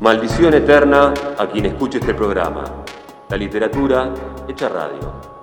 Maldición eterna a quien escuche este programa. La literatura hecha radio.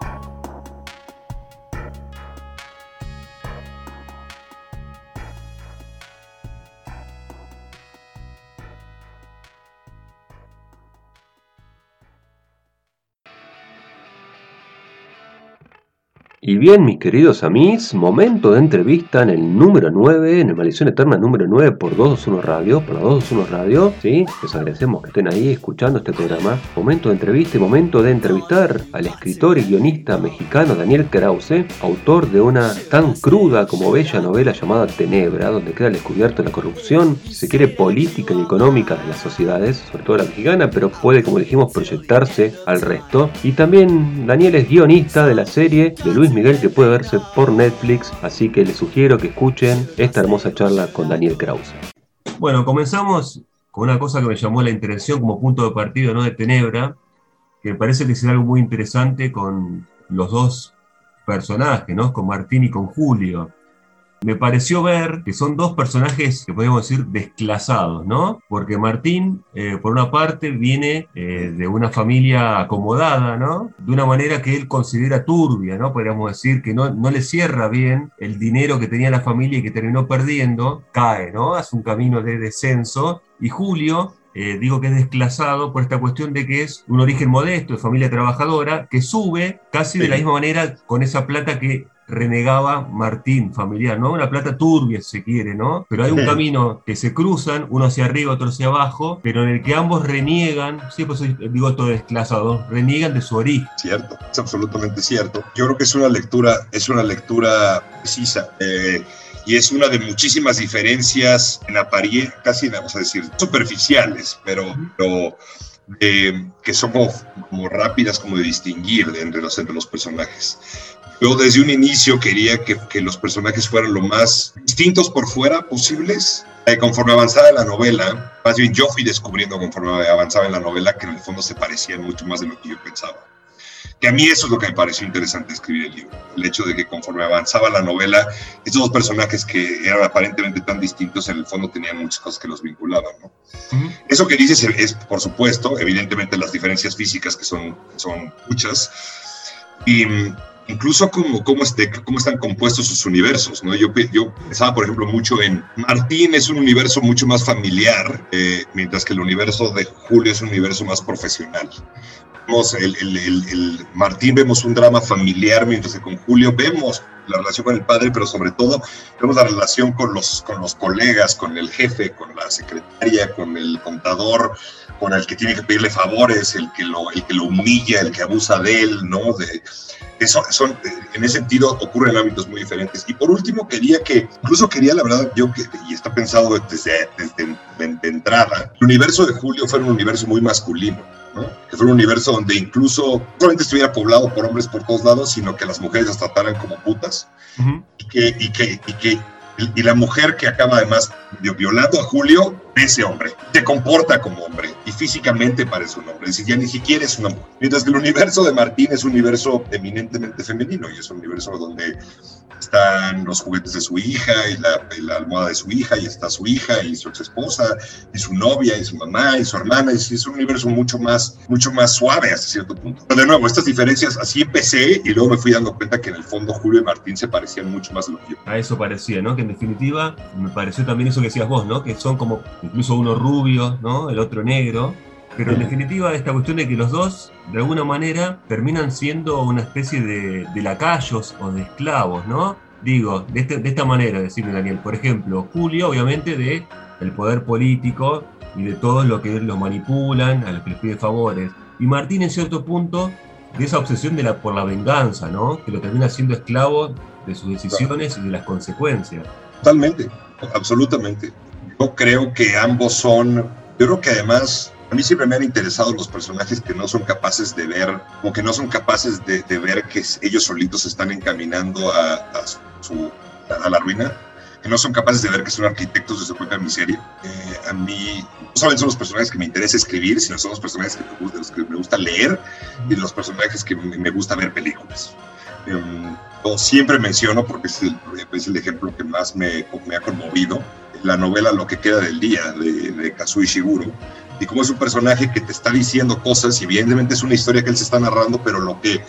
Y bien, mis queridos amigos, momento de entrevista en el número 9, en el Maldición Eterna número 9 por 221 Radio, por la 221 Radio, ¿sí? Les agradecemos que estén ahí escuchando este programa. Momento de entrevista y momento de entrevistar al escritor y guionista mexicano Daniel Krause, autor de una tan cruda como bella novela llamada Tenebra, donde queda descubierto la corrupción, si se quiere, política y económica de las sociedades, sobre todo la mexicana, pero puede, como dijimos, proyectarse al resto. Y también Daniel es guionista de la serie de Luis Miguel que puede verse por Netflix, así que les sugiero que escuchen esta hermosa charla con Daniel Krause. Bueno, comenzamos con una cosa que me llamó la atención como punto de partido ¿no? de Tenebra, que me parece que será algo muy interesante con los dos personajes, ¿no? con Martín y con Julio me pareció ver que son dos personajes que podemos decir desclasados, ¿no? Porque Martín, eh, por una parte, viene eh, de una familia acomodada, ¿no? De una manera que él considera turbia, ¿no? Podríamos decir que no, no le cierra bien el dinero que tenía la familia y que terminó perdiendo, cae, ¿no? Hace un camino de descenso. Y Julio, eh, digo que es desclasado por esta cuestión de que es un origen modesto, de familia trabajadora, que sube casi de la misma manera con esa plata que renegaba Martín, familiar, ¿no? Una plata turbia, si se quiere, ¿no? Pero hay un camino que se cruzan, uno hacia arriba, otro hacia abajo, pero en el que ambos reniegan, sí, pues digo todo desclasado, reniegan de su origen. Cierto, es absolutamente cierto. Yo creo que es una lectura, es una lectura precisa. Eh, y es una de muchísimas diferencias en apariencia, casi vamos a decir, superficiales, pero, pero eh, que son como, rápidas como de distinguir entre los, entre los personajes. Yo desde un inicio quería que, que, los personajes fueran lo más distintos por fuera posibles. Eh, conforme avanzaba la novela, más bien yo fui descubriendo conforme avanzaba en la novela que en el fondo se parecían mucho más de lo que yo pensaba. Que a mí eso es lo que me pareció interesante escribir el libro. El hecho de que conforme avanzaba la novela, estos dos personajes que eran aparentemente tan distintos, en el fondo tenían muchas cosas que los vinculaban. ¿no? Eso que dices es, por supuesto, evidentemente las diferencias físicas que son, son muchas. Y incluso cómo, este, cómo están compuestos sus universos, ¿no? Yo, yo pensaba, por ejemplo, mucho en Martín es un universo mucho más familiar, eh, mientras que el universo de Julio es un universo más profesional. Vemos el, el, el, Martín vemos un drama familiar, mientras que con Julio vemos la relación con el padre, pero sobre todo vemos la relación con los, con los colegas, con el jefe, con la secretaria, con el contador, con el que tiene que pedirle favores, el que lo, el que lo humilla, el que abusa de él, ¿no? De, eso, son, en ese sentido ocurren ámbitos muy diferentes. Y por último, quería que, incluso quería, la verdad, yo que, y está pensado desde, desde de, entrada, el universo de Julio fue un universo muy masculino. ¿No? que fue un universo donde incluso no solamente estuviera poblado por hombres por todos lados, sino que las mujeres las trataran como putas y, que, y, que, y que y la mujer que acaba además violando a Julio, ese hombre, se comporta como hombre y físicamente parece un hombre, es decir, ya ni siquiera es una mujer. Mientras que el universo de Martín es un universo eminentemente femenino y es un universo donde están los juguetes de su hija y la, almohada de su hija y está su hija y su ex esposa y su novia y su mamá y su hermana y es un universo mucho más, mucho más suave hasta cierto punto. Pero de nuevo, estas diferencias, así empecé y luego me fui dando cuenta que en el fondo Julio y Martín se parecían mucho más de lo que yo. A eso parecía, ¿no? Que en definitiva me pareció también eso que decías vos, ¿no? Que son como incluso uno rubio, ¿no? El otro negro pero en definitiva, esta cuestión de que los dos, de alguna manera, terminan siendo una especie de, lacayos o de esclavos, ¿no? Digo, de, este, de esta manera, decirme Daniel. Por ejemplo, Julio, obviamente, de el poder político y de todos los que los manipulan, a los que les pide favores. Y Martín, en cierto punto, de esa obsesión de la, por la venganza, ¿no? Que lo termina siendo esclavo de sus decisiones y de las consecuencias. Totalmente, absolutamente. Yo creo que ambos son, yo creo que además a mí siempre me han interesado los personajes que no son capaces de ver, como que no son capaces de, ver que ellos solitos están encaminando a, su, a la ruina, que no son capaces de ver que son arquitectos de su propia miseria. Eh, a mí no solamente son los personajes que me interesa escribir, sino son los personajes que me gusta, los que me gusta leer y los personajes que me, gusta ver películas. Em, siempre menciono, porque es el, es el ejemplo que más me, me ha conmovido, la novela Lo que queda del día de, de Kazuo Ishiguro, y cómo es un personaje que te está diciendo cosas y evidentemente es una historia que él se está narrando, pero lo que,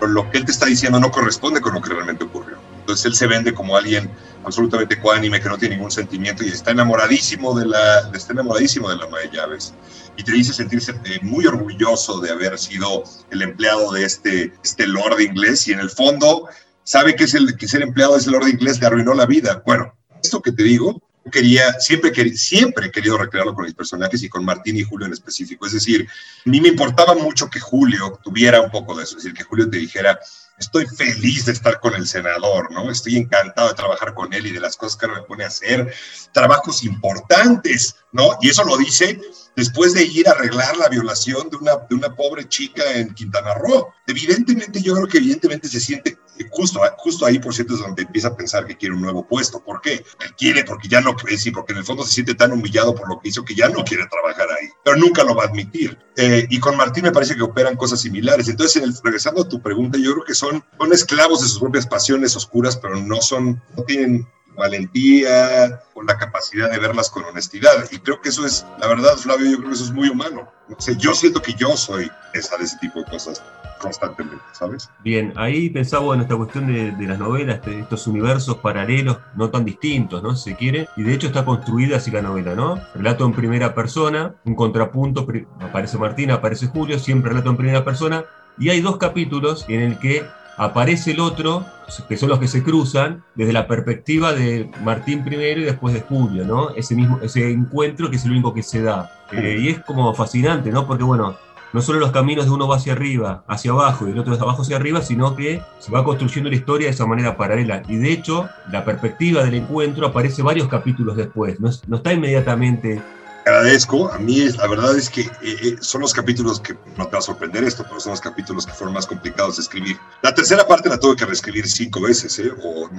lo que él te está diciendo no corresponde con lo que realmente ocurrió. Entonces él se vende como alguien absolutamente coánime, que no tiene ningún sentimiento y está enamoradísimo de la, está enamoradísimo de la ama de llaves. Y te dice sentirse eh, muy orgulloso de haber sido el empleado de este, este lord inglés y en el fondo sabe que, es el, que ser empleado de ese lord inglés le arruinó la vida. Bueno, esto que te digo quería, siempre, siempre he querido recrearlo con mis personajes y con Martín y Julio en específico. Es decir, a mí me importaba mucho que Julio tuviera un poco de eso, es decir, que Julio te dijera, estoy feliz de estar con el senador, ¿no? Estoy encantado de trabajar con él y de las cosas que me pone a hacer, trabajos importantes, ¿no? Y eso lo dice después de ir a arreglar la violación de una, de una pobre chica en Quintana Roo. Evidentemente, yo creo que evidentemente se siente, justo, justo ahí, por cierto, es donde empieza a pensar que quiere un nuevo puesto. ¿Por qué? Él quiere, porque ya no, sí, porque en el fondo se siente tan humillado por lo que hizo que ya no quiere trabajar ahí, pero nunca lo va a admitir. Eh, y con Martín me parece que operan cosas similares. Entonces, en el, regresando a tu pregunta, yo creo que son, son esclavos de sus propias pasiones oscuras, pero no son, no tienen valentía, con la capacidad de verlas con honestidad. Y creo que eso es, la verdad, Flavio, yo creo que eso es muy humano. No sé, yo siento que yo soy esa de ese tipo de cosas constantemente, ¿sabes? Bien, ahí pensaba en esta cuestión de, de las novelas, de estos universos paralelos, no tan distintos, ¿no? Si se quiere, y de hecho está construida así la novela, ¿no? Relato en primera persona, un contrapunto, aparece Martín, aparece Julio, siempre relato en primera persona, y hay dos capítulos en el que aparece el otro, que son los que se cruzan, desde la perspectiva de Martín primero y después de Julio, ¿no? Ese mismo, ese encuentro que es el único que se da. Eh, y es como fascinante, ¿no? Porque bueno, no solo los caminos de uno va hacia arriba, hacia abajo, y el otro de abajo hacia arriba, sino que se va construyendo la historia de esa manera paralela. Y de hecho, la perspectiva del encuentro aparece varios capítulos después, no, no está inmediatamente agradezco. A mí la verdad es que eh, eh, son los capítulos que no te va a sorprender esto, pero son los capítulos que fueron más complicados de escribir. La tercera parte la tuve que reescribir cinco veces, ¿eh? o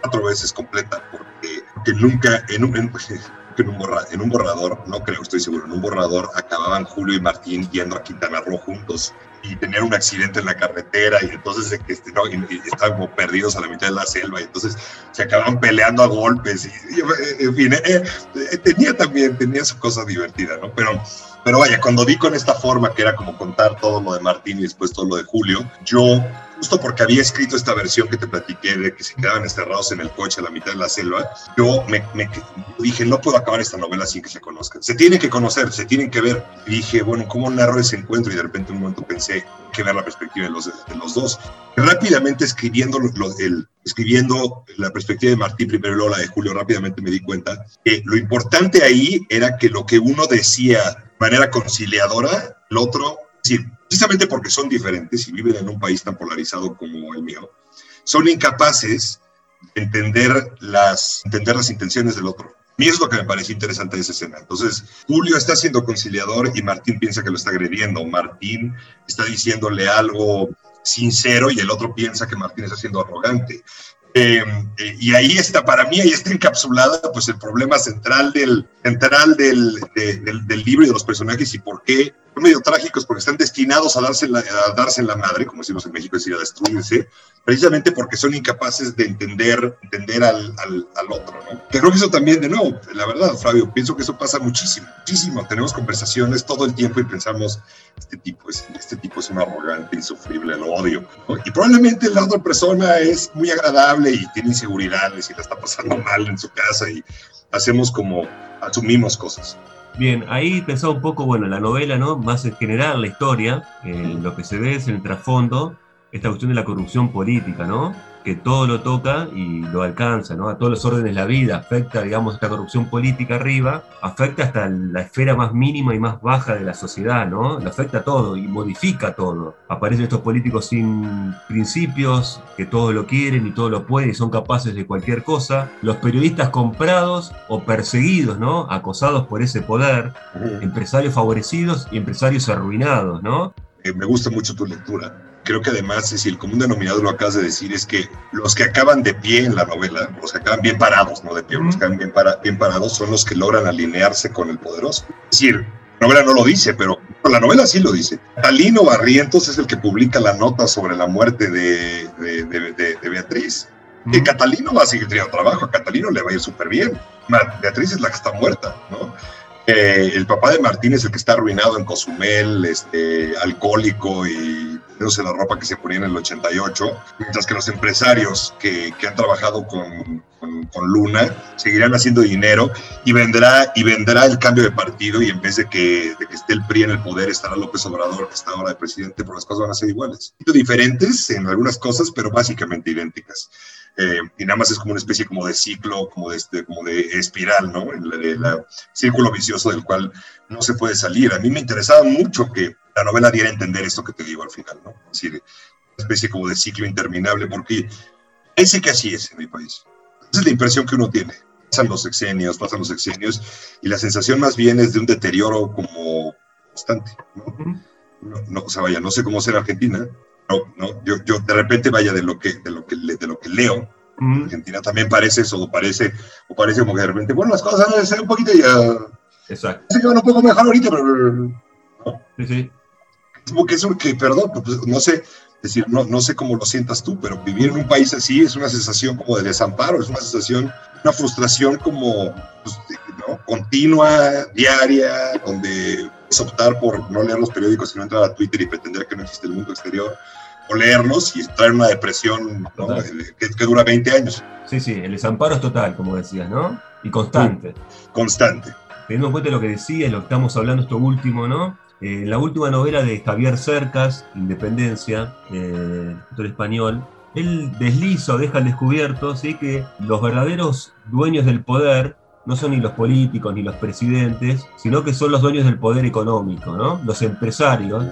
cuatro veces completa, porque, nunca en un, en, en un borrador, no creo, estoy seguro, en un borrador acababan Julio y Martín yendo a Quintana Roo juntos y tenían un accidente en la carretera y entonces este, no, estaban como perdidos a la mitad de la selva y entonces se acababan peleando a golpes y, en fin, eh, eh, tenía también, tenía su cosa divertida, ¿no? Pero, pero vaya, cuando vi con esta forma que era como contar todo lo de Martín y después todo lo de Julio, yo justo porque había escrito esta versión que te platiqué de que se quedaban encerrados en el coche a la mitad de la selva, yo me, dije, no puedo acabar esta novela sin que se conozcan. Se tienen que conocer, se tienen que ver. Y dije, bueno, ¿cómo narro ese encuentro? Y de repente en un momento pensé que ver la perspectiva de los, de los dos. rápidamente escribiendo, el, escribiendo la perspectiva de Martín primero y luego la de Julio, rápidamente me di cuenta que lo importante ahí era que lo que uno decía de manera conciliadora, el otro, sí, precisamente porque son diferentes y viven en un país tan polarizado como el mío, son incapaces de entender las, entender las intenciones del otro. A mí es lo que me parece interesante de esa escena. Entonces, Julio está siendo conciliador y Martín piensa que lo está agrediendo. Martín está diciéndole algo sincero y el otro piensa que Martín está siendo arrogante. Em, eh, y ahí está, para mí, ahí está encapsulada pues el problema central del, central del, del, libro y de los personajes y por qué medio trágicos porque están destinados a darse, la, a darse la madre, como decimos en México, es decir, a destruirse, precisamente porque son incapaces de entender, entender al, al, al, otro. ¿no? Que creo que eso también, de nuevo, la verdad, Flavio, pienso que eso pasa muchísimo, muchísimo. Tenemos conversaciones todo el tiempo y pensamos, este tipo es, este tipo es un arrogante, insufrible, lo odio. ¿no? Y probablemente la otra persona es muy agradable y tiene inseguridades y la está pasando mal en su casa y hacemos como, asumimos cosas. Bien, ahí pensaba un poco, bueno, la novela, ¿no? Más en general, la historia, eh, lo que se ve es en el trasfondo, esta cuestión de la corrupción política, ¿no? Que todo lo toca y lo alcanza, ¿no? A todos los órdenes de la vida, afecta, digamos, esta corrupción política arriba, afecta hasta la esfera más mínima y más baja de la sociedad, ¿no? Lo afecta todo y modifica todo. Aparecen estos políticos sin principios, que todo lo quieren y todo lo pueden y son capaces de cualquier cosa. Los periodistas comprados o perseguidos, ¿no? Acosados por ese poder, empresarios favorecidos y empresarios arruinados, ¿no? Eh, me gusta mucho tu lectura creo que además, es el común denominador, lo acabas de decir, es que los que acaban de pie en la novela, los que acaban bien parados, no de pie, los que acaban bien, bien parados son los que logran alinearse con el poderoso. Es decir, la novela no lo dice, pero la novela sí lo dice. Catalino Barrientos es el que publica la nota sobre la muerte de, de, de, Beatriz. Y Catalino va a seguir teniendo trabajo, a Catalino le va a ir súper bien. Beatriz es la que está muerta, ¿no? Eh, el papá de Martín es el que está arruinado en Cozumel, este, alcohólico y poniéndose la ropa que se ponía en el 88, mientras que los empresarios que, que han trabajado con, con, con, Luna seguirán haciendo dinero y vendrá, y vendrá el cambio de partido y en vez de que, de que esté el PRI en el poder estará López Obrador, que está ahora de presidente, por las cosas van a ser iguales. Diferentes en algunas cosas, pero básicamente idénticas. Eh, y nada más es como una especie como de ciclo, como de, este, como de espiral, ¿no? El, el, el, círculo vicioso del cual no se puede salir. A mí me interesaba mucho que la novela diera a entender esto que te digo al final, ¿no? Es decir, una especie como de ciclo interminable, porque ese que así es en mi país. Esa es la impresión que uno tiene. Pasan los sexenios, pasan los sexenios, y la sensación más bien es de un deterioro como constante, ¿no? No, no, o sea, vaya, no sé cómo ser Argentina, no, no, yo, yo de repente vaya de lo que, de lo que, de lo que leo. Argentina también parece eso, o parece, o parece como que de repente, bueno, las cosas van a ser un poquito ya... Exacto. Sí, van un poco mejor ahorita, pero... No. Sí, sí. Como que eso, que, perdón, pues, no sé, decir, no, no sé cómo lo sientas tú, pero vivir en un país así es una sensación como de desamparo, es una sensación, una frustración como pues, ¿no? continua, diaria, donde puedes optar por no leer los periódicos y no entrar a Twitter y pretender que no existe el mundo exterior, o leerlos y entrar en una depresión ¿no? que, que, dura 20 años. Sí, sí, el desamparo es total, como decías, ¿no? Y constante. Sí, constante. Teniendo en cuenta lo que decías, lo que estamos hablando, esto último, ¿no? Eh, la última novela de Javier Cercas, Independencia, eh, escritor español, él desliza deja al descubierto ¿sí? que los verdaderos dueños del poder no son ni los políticos ni los presidentes, sino que son los dueños del poder económico, ¿no? los empresarios,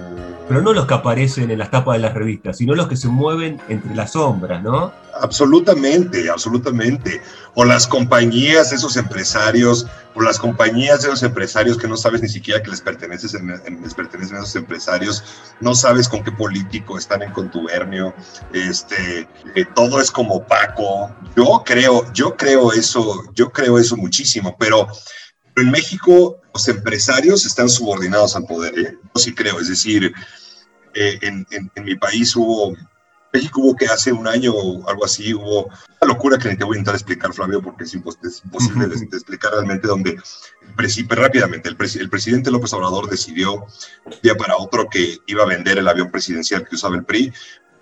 pero no los que aparecen en las tapas de las revistas, sino los que se mueven entre las sombras, ¿no? Absolutamente, absolutamente. O las compañías, esos empresarios, o las compañías de esos empresarios que no sabes ni siquiera que les, perteneces en, en, les pertenecen a esos empresarios, no sabes con qué político están en contubernio, este, todo es como opaco. Yo creo, yo creo eso, yo creo eso muchísimo, pero en México los empresarios están subordinados al poder, ¿eh? yo sí creo, es decir, eh, en mi país hubo México hubo que hace un año o algo así, hubo una locura que te voy a intentar explicar, Flavio, porque es, impos es imposible de, de, explicar realmente donde, rápidamente, el, el, presidente López Obrador decidió un día para otro que iba a vender el avión presidencial que usaba el PRI,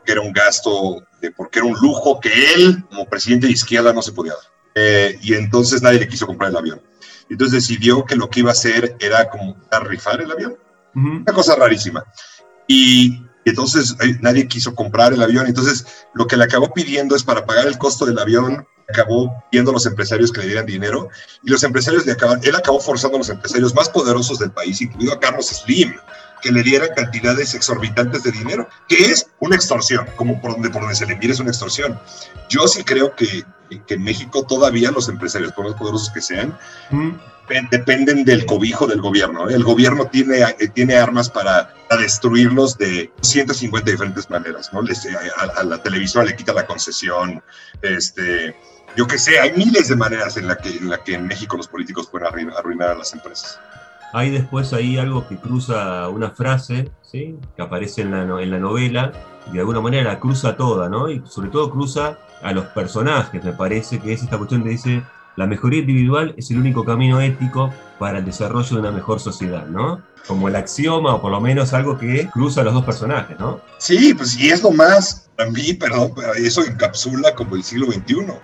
que era un gasto, de, porque era un lujo que él, como presidente de izquierda, no se podía dar. Eh, y entonces nadie le quiso comprar el avión. Entonces decidió que lo que iba a hacer era como rifar el avión. Uh -huh. Una cosa rarísima. Y y entonces nadie quiso comprar el avión. Entonces lo que le acabó pidiendo es para pagar el costo del avión, acabó pidiendo a los empresarios que le dieran dinero y los empresarios le acaban, él acabó forzando a los empresarios más poderosos del país, incluido a Carlos Slim, que le dieran cantidades exorbitantes de dinero, que es una extorsión, como por donde, por donde se le mire es una extorsión. Yo sí creo que, que en México todavía los empresarios, por más poderosos que sean, mm dependen del cobijo del gobierno. El gobierno tiene, tiene armas para, para destruirlos de 150 diferentes maneras. ¿no? Les, a, a, la televisora le quita la concesión. Este, yo que sé, hay miles de maneras en la que en, la que en México los políticos pueden arruinar, arruinar a las empresas. Hay después ahí algo que cruza una frase, ¿sí? que aparece en la, en la novela, y de alguna manera la cruza toda, ¿no? Y sobre todo cruza a los personajes, me parece que es esta cuestión que dice, la mejoría individual es el único camino ético para el desarrollo de una mejor sociedad, ¿no? Como el axioma, o por lo menos algo que cruza a los dos personajes, ¿no? Sí, pues y es lo más, a mí, perdón, eso encapsula como el siglo XXI, ¿no?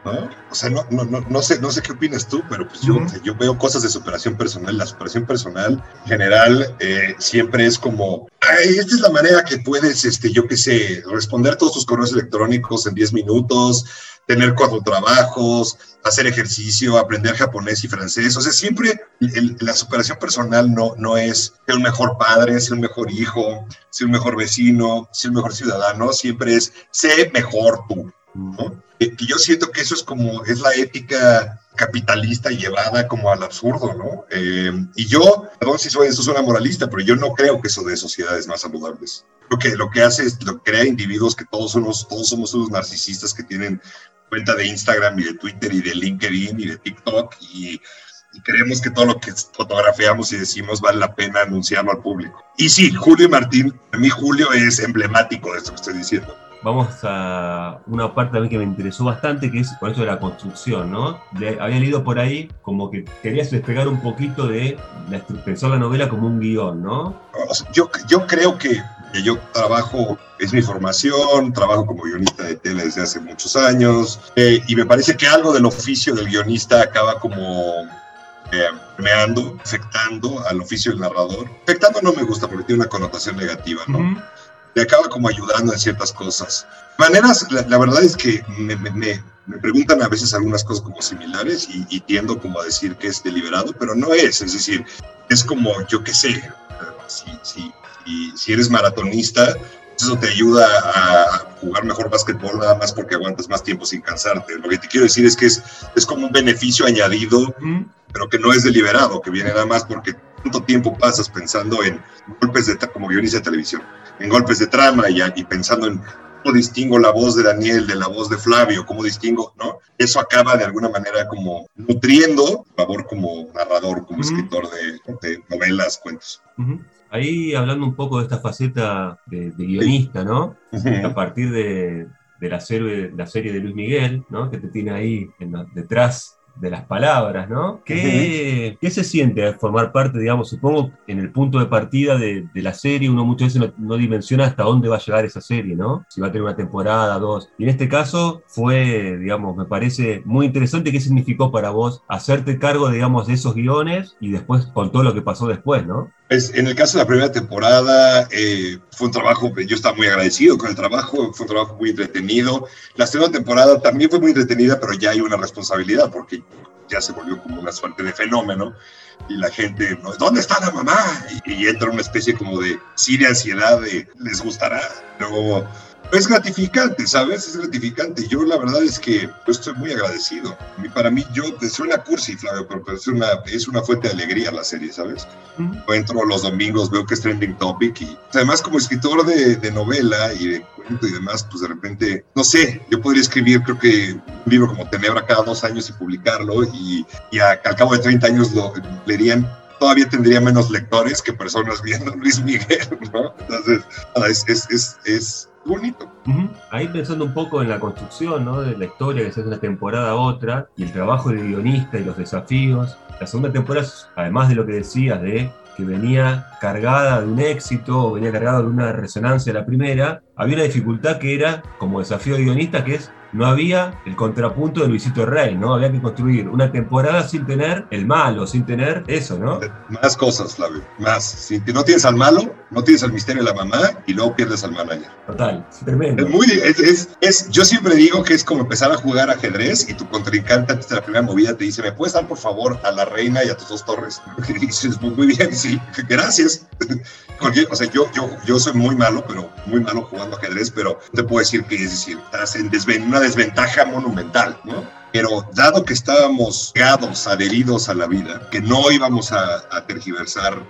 O sea, no, no, no, no sé, no sé qué opinas tú, pero pues yo, uh -huh. yo veo cosas de superación personal. La superación personal, en general, eh, siempre es como, Ay, esta es la manera que puedes, este, yo qué sé, responder todos tus correos electrónicos en 10 minutos, tener cuatro trabajos, hacer ejercicio, aprender japonés y francés. O sea, siempre la superación personal no, no es ser un mejor padre, ser un mejor hijo, ser un mejor vecino, ser un mejor ciudadano, siempre es ser mejor tú. ¿No? Que yo siento que eso es como, es la ética capitalista llevada como al absurdo, ¿no? Eh, y yo, perdón si soy, eso suena moralista, pero yo no creo que eso de sociedades más saludables. Lo que, lo que hace es, lo crea individuos que todos somos, todos somos unos narcisistas que tienen cuenta de Instagram y de Twitter y de LinkedIn y de TikTok y, y, creemos que todo lo que fotografiamos y decimos vale la pena anunciarlo al público. Y sí, Julio y Martín, a mí Julio es emblemático de esto que estoy diciendo. Vamos a una parte también que me interesó bastante, que es con esto de la construcción, ¿no? había leído por ahí como que querías despegar un poquito de la, pensar la novela como un guion, ¿no? Yo, yo creo que yo trabajo, es mi formación, trabajo como guionista de tele desde hace muchos años, eh, y me parece que algo del oficio del guionista acaba como eh, meando, afectando al oficio del narrador. Afectando no me gusta porque tiene una connotación negativa, ¿no? Le acaba como ayudando en ciertas cosas. Maneras, la, verdad es que me, me, me, preguntan a veces algunas cosas como similares y, y, tiendo como a decir que es deliberado, pero no es, es decir, es como, yo qué sé, si, si, y si eres maratonista, eso te ayuda a jugar mejor básquetbol nada más porque aguantas más tiempo sin cansarte. Lo que te quiero decir es que es, es como un beneficio añadido, pero que no es deliberado, que viene nada más porque tanto tiempo pasas pensando en golpes de, como guionista de televisión, en golpes de trama y, y pensando en cómo distingo la voz de Daniel de la voz de Flavio, cómo distingo, ¿no? Eso acaba de alguna manera como nutriendo favor como narrador, como escritor de, novelas, cuentos. Ahí hablando un poco de esta faceta de, guionista, ¿no? A partir de, la, serie, la serie de Luis Miguel, ¿no? Que te tiene ahí detrás de las palabras, ¿no? ¿Qué, ¿Qué, se siente formar parte, digamos, supongo, en el punto de partida de, la serie, uno muchas veces no, dimensiona hasta dónde va a llegar esa serie, ¿no? Si va a tener una temporada, dos. Y en este caso fue, digamos, me parece muy interesante qué significó para vos hacerte cargo, digamos, de esos guiones y después con todo lo que pasó después, ¿no? En el caso de la primera temporada, eh, fue un trabajo, yo estaba muy agradecido con el trabajo, fue un trabajo muy entretenido. La segunda temporada también fue muy entretenida, pero ya hay una responsabilidad porque ya se volvió como una suerte de fenómeno y la gente, ¿dónde está la mamá? Y, entra una especie como de sí de ansiedad de, ¿les gustará? Luego es gratificante, ¿sabes? Es gratificante. Yo la verdad es que estoy muy agradecido. Para mí, yo, suena cursi, Flavio, pero es una, es una fuente de alegría la serie, ¿sabes? entro los domingos, veo que es trending topic y además como escritor de, novela y de cuento y demás, pues de repente, no sé, yo podría escribir creo que un libro como Tenebra cada dos años y publicarlo y, y al cabo de 30 años lo leerían todavía tendría menos lectores que personas viendo Luis Miguel, ¿no? Entonces, es, es, es, es bonito. Ahí pensando un poco en la construcción ¿no? de la historia, que se hace una temporada a otra, y el trabajo de guionista y los desafíos. La segunda temporada, además de lo que decías de que venía cargada de un éxito o venía cargada de una resonancia de la primera, había una dificultad que era, como desafío de guionista, que es no había el contrapunto de Luisito Rey, ¿no? Había que construir una temporada sin tener el malo, sin tener eso, ¿no? Más cosas, Flavio, más. Si no tienes al malo, no tienes al misterio de la mamá y luego pierdes al manager. Total, es tremendo. Es muy, es, es, yo siempre digo que es como empezar a jugar ajedrez y tu contrincante antes de la primera movida te dice, ¿me puedes dar por favor a la reina y a tus dos torres? Y dices, muy bien, sí, gracias. o sea, yo, yo, yo soy muy malo, pero muy malo jugando ajedrez, pero te puedo decir que es decir, estás en una desventaja monumental, ¿no? Pero dado que estábamos pegados, adheridos a la vida, que no íbamos a, tergiversar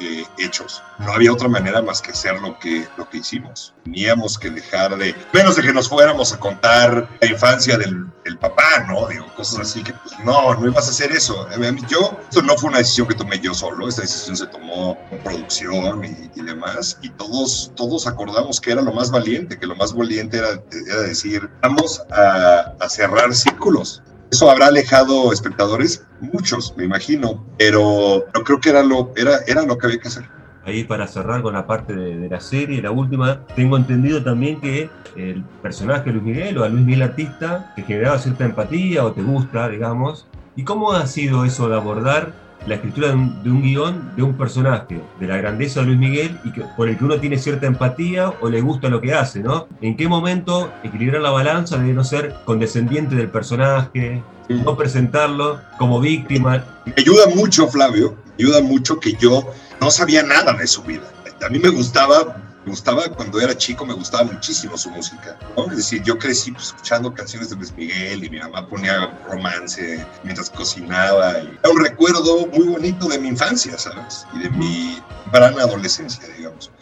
eh, hechos. No había otra manera más que hacer lo que, lo que hicimos. Teníamos que dejar de, menos de que nos fuéramos a contar la infancia del, del papá, ¿no? Digo, cosas así que, pues, no, no ibas a hacer eso. Yo, esto no fue una decisión que tomé yo solo, esta decisión se tomó con producción y, y, demás, y todos, todos acordamos que era lo más valiente, que lo más valiente era, era decir, vamos a, a cerrar círculos. Eso habrá alejado espectadores, muchos, me imagino, pero no creo que era lo, era, era lo que había que hacer. Ahí para cerrar con la parte de, la serie, la última, tengo entendido también que el personaje de Luis Miguel o a Luis Miguel artista te generaba cierta empatía o te gusta, digamos. ¿Y cómo ha sido eso de abordar la escritura de un, guion de un personaje, de la grandeza de Luis Miguel, y que, por el que uno tiene cierta empatía o le gusta lo que hace, ¿no? ¿En qué momento equilibrar la balanza de no ser condescendiente del personaje, no presentarlo como víctima? Me ayuda mucho, Flavio, me ayuda mucho que yo no sabía nada de su vida. A mí me gustaba me gustaba cuando era chico, me gustaba muchísimo su música. Es decir, yo crecí pues, escuchando canciones de Luis Miguel y mi mamá ponía romance mientras cocinaba. Y era un recuerdo muy bonito de mi infancia, ¿sabes? Y de mi gran adolescencia, digamos.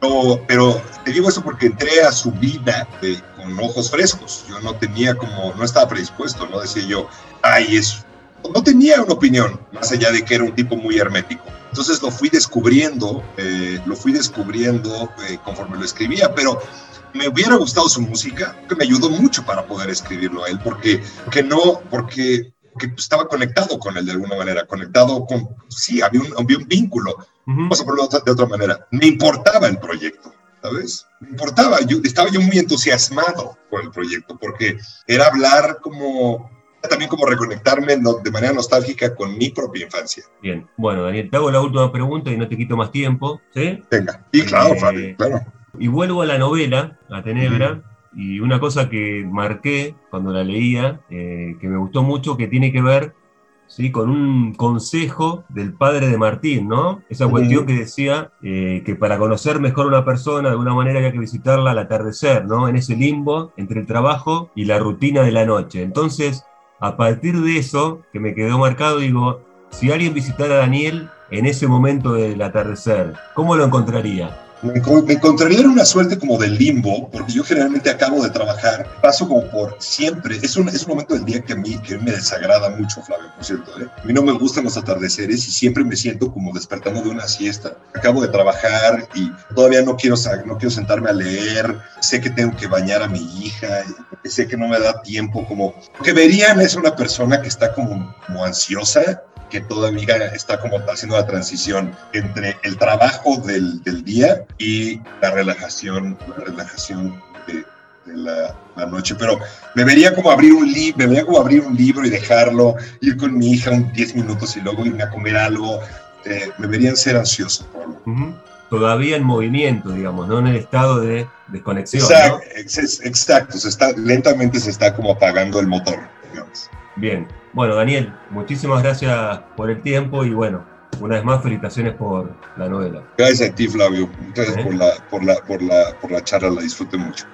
Pero, pero te digo eso porque entré a su vida con ojos frescos. Yo no tenía como, no estaba predispuesto, ¿no? Decía yo, ay, es. No tenía una opinión, más allá de que era un tipo muy hermético Entonces lo fui descubriendo, eh, lo fui descubriendo eh, conforme lo escribía, pero me hubiera gustado su música, que me ayudó mucho para poder escribirlo a él, porque que no, porque que estaba conectado con él de alguna manera, conectado con, sí, había un, había un vínculo, vamos a ponerlo de otra manera, me importaba el proyecto, ¿sabes? Me importaba, yo estaba yo muy entusiasmado con el proyecto, porque era hablar como, también como reconectarme de manera nostálgica con mi propia infancia. Bien, bueno, Daniel, te hago la última pregunta y no te quito más tiempo, ¿sí? Venga, sí, claro, eh, claro. Y vuelvo a la novela, La Tenebra, y una cosa que marqué cuando la leía, eh, que me gustó mucho, que tiene que ver ¿sí? con un consejo del padre de Martín, ¿no? Esa cuestión que decía eh, que para conocer mejor a una persona, de alguna manera hay que visitarla al atardecer, ¿no? En ese limbo entre el trabajo y la rutina de la noche. Entonces, a partir de eso, que me quedó marcado, digo, si alguien visitara a Daniel en ese momento del atardecer, ¿cómo lo encontraría? Me, encontraría en una suerte como de limbo, porque yo generalmente acabo de trabajar, paso como por siempre, es un, es un momento del día que a mí que me desagrada mucho, Flavio, por cierto, ¿eh? a mí no me gustan los atardeceres y siempre me siento como despertando de una siesta, acabo de trabajar y todavía no quiero, no quiero sentarme a leer, sé que tengo que bañar a mi hija, sé que no me da tiempo, como que verían es una persona que está como, como ansiosa, que todavía está como haciendo la transición entre el trabajo del, del día y la relajación, la relajación de, la, la, noche. Pero me vería como abrir un libro, me vería como abrir un libro y dejarlo, ir con mi hija un 10 minutos y luego irme a comer algo. Eh, me verían ser ansioso. Todavía en movimiento, digamos, no en el estado de desconexión. Exacto, exacto se está, lentamente se está como apagando el motor. Bien, bueno, Daniel, muchísimas gracias por el tiempo y bueno, una vez más felicitaciones por la novela. Gracias a ti, Flavio. Gracias ¿Eh? por, la, por, la, por, la, por la charla, la disfruté mucho.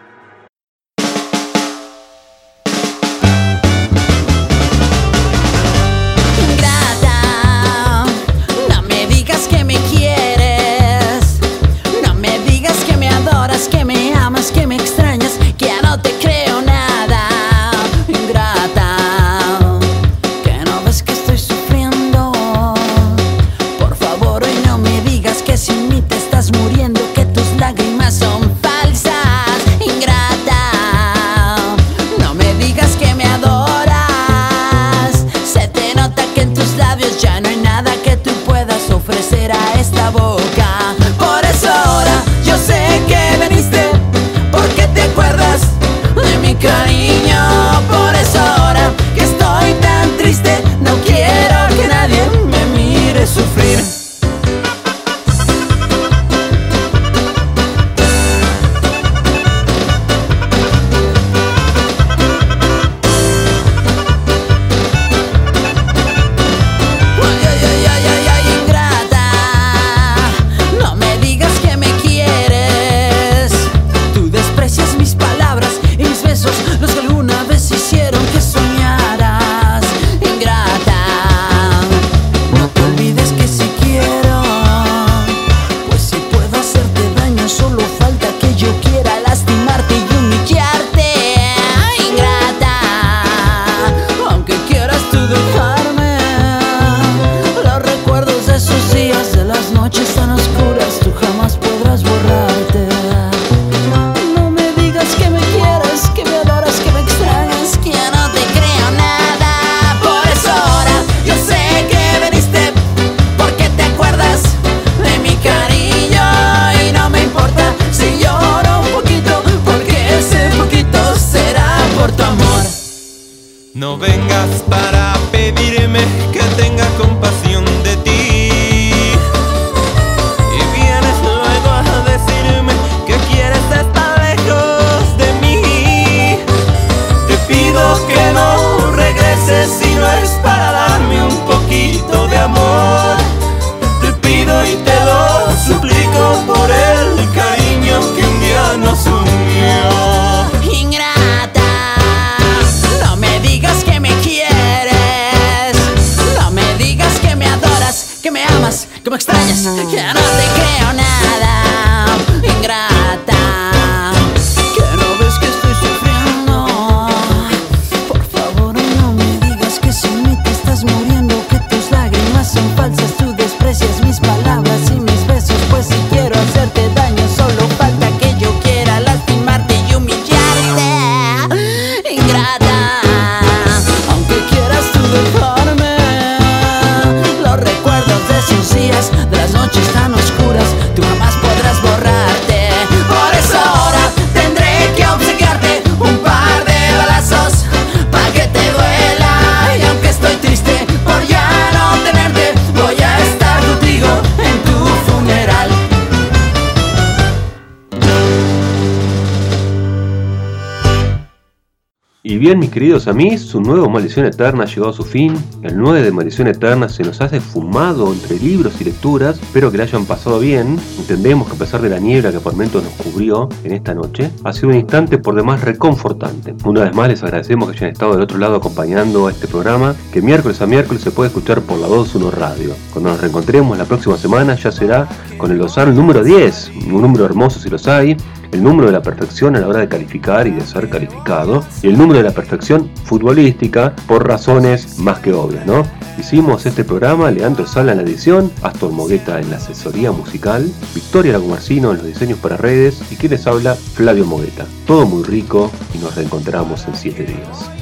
Y bien, mis queridos amigos, su nuevo Maldición Eterna ha llegado a su fin. El 9 de Maldición Eterna se nos hace fumado entre libros y lecturas. Espero que le hayan pasado bien. Entendemos que a pesar de la niebla que por momentos nos cubrió en esta noche, ha sido un instante por demás reconfortante. Una vez más les agradecemos que hayan estado del otro lado acompañando a este programa, que miércoles a miércoles se puede escuchar por la 21 Radio. Cuando nos reencontremos la próxima semana ya será con el Lozano número 10, un número hermoso si los hay el número de la perfección a la hora de calificar y de ser calificado, y el número de la perfección futbolística por razones más que obvias, ¿no? Hicimos este programa, Leandro Sala en la edición, Astor Mogueta en la asesoría musical, Victoria Lagumarcino en los diseños para redes y quien les habla, Flavio Mogueta. Todo muy rico y nos reencontramos en 7 días.